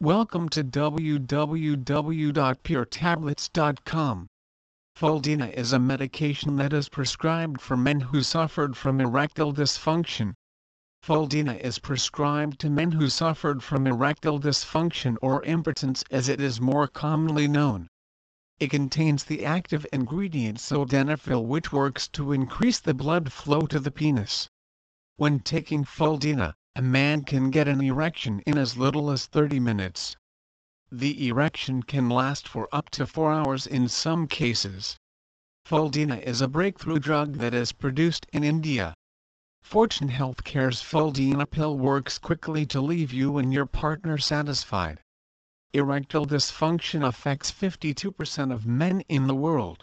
Welcome to www.puretablets.com. Fildena is a medication that is prescribed for men who suffered from erectile dysfunction. Fildena is prescribed to men who suffered from erectile dysfunction or impotence as it is more commonly known. It contains the active ingredient sildenafil which works to increase the blood flow to the penis. When taking Fildena, a man can get an erection in as little as 30 minutes. The erection can last for up to 4 hours in some cases. Fildena is a breakthrough drug that is produced in India. Fortune Healthcare's Fildena pill works quickly to leave you and your partner satisfied. Erectile dysfunction affects 52% of men in the world.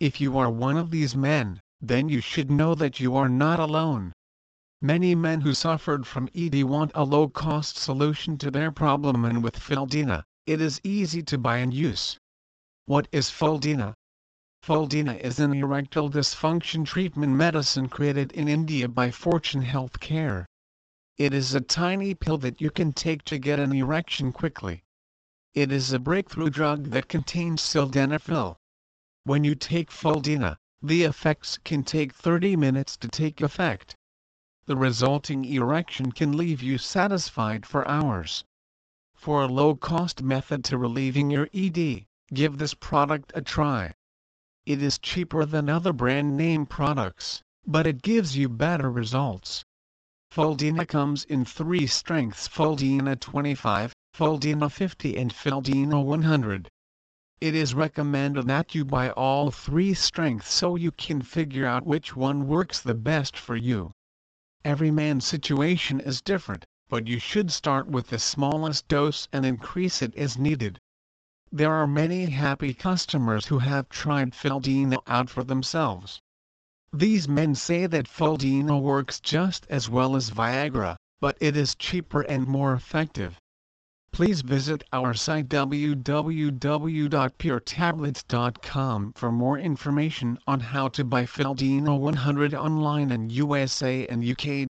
If you are one of these men, then you should know that you are not alone. Many men who suffered from ED want a low-cost solution to their problem and with Fildena, it is easy to buy and use. What is Fildena? Fildena is an erectile dysfunction treatment medicine created in India by Fortune Healthcare. It is a tiny pill that you can take to get an erection quickly. It is a breakthrough drug that contains sildenafil. When you take Fildena, the effects can take 30 minutes to take effect the resulting erection can leave you satisfied for hours. For a low-cost method to relieving your ED, give this product a try. It is cheaper than other brand name products, but it gives you better results. Fildena comes in three strengths Fildena 25, Fildena 50 and Fildena 100. It is recommended that you buy all three strengths so you can figure out which one works the best for you. Every man's situation is different, but you should start with the smallest dose and increase it as needed. There are many happy customers who have tried Fildena out for themselves. These men say that Fildena works just as well as Viagra, but it is cheaper and more effective. Please visit our site www.puretablets.com for more information on how to buy Fildena 100 online in USA and UK.